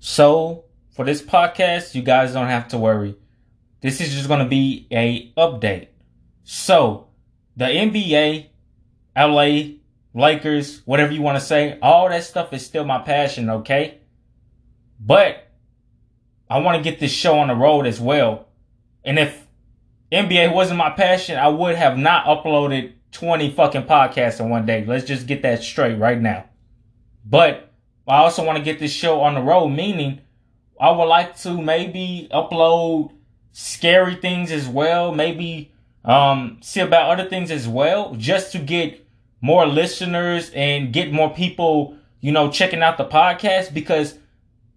So for this podcast, you guys don't have to worry. This is just going to be a update. So the NBA, LA, Lakers, whatever you want to say, all that stuff is still my passion, okay? But I want to get this show on the road as well. And if NBA wasn't my passion, I would have not uploaded 20 fucking podcasts in one day. Let's just get that straight right now. But I also want to get this show on the road, meaning I would like to maybe upload scary things as well, maybe um, see about other things as well, just to get more listeners and get more people, you know, checking out the podcast. Because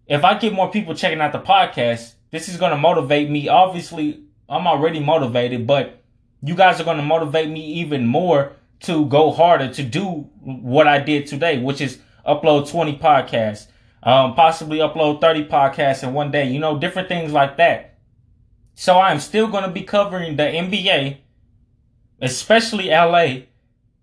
if I get more people checking out the podcast, this is going to motivate me. Obviously, I'm already motivated, but you guys are going to motivate me even more to go harder to do what I did today, which is upload 20 podcasts, um, possibly upload 30 podcasts in one day, you know, different things like that. So I'm still going to be covering the NBA, especially LA.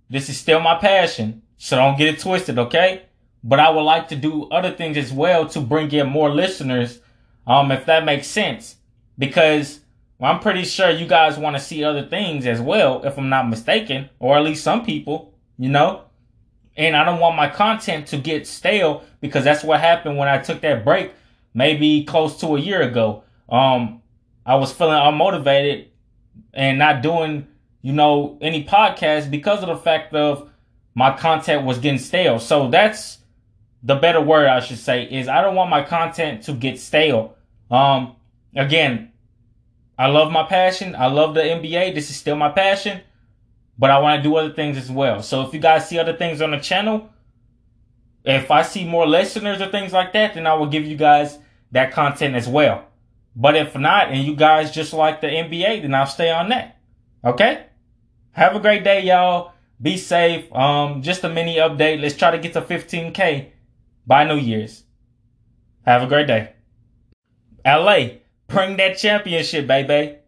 This is still my passion. So don't get it twisted, okay? But I would like to do other things as well to bring in more listeners, um, if that makes sense. Because I'm pretty sure you guys want to see other things as well, if I'm not mistaken, or at least some people, you know? And I don't want my content to get stale because that's what happened when I took that break maybe close to a year ago. Um, I was feeling unmotivated and not doing, you know, any podcast because of the fact of my content was getting stale. So that's the better word I should say is I don't want my content to get stale. Um, again, I love my passion. I love the NBA. This is still my passion, but I want to do other things as well. So if you guys see other things on the channel, if I see more listeners or things like that, then I will give you guys that content as well. But if not, and you guys just like the NBA, then I'll stay on that. Okay? Have a great day, y'all. Be safe. Um, just a mini update. Let's try to get to 15K by New Year's. Have a great day. LA. Bring that championship, baby.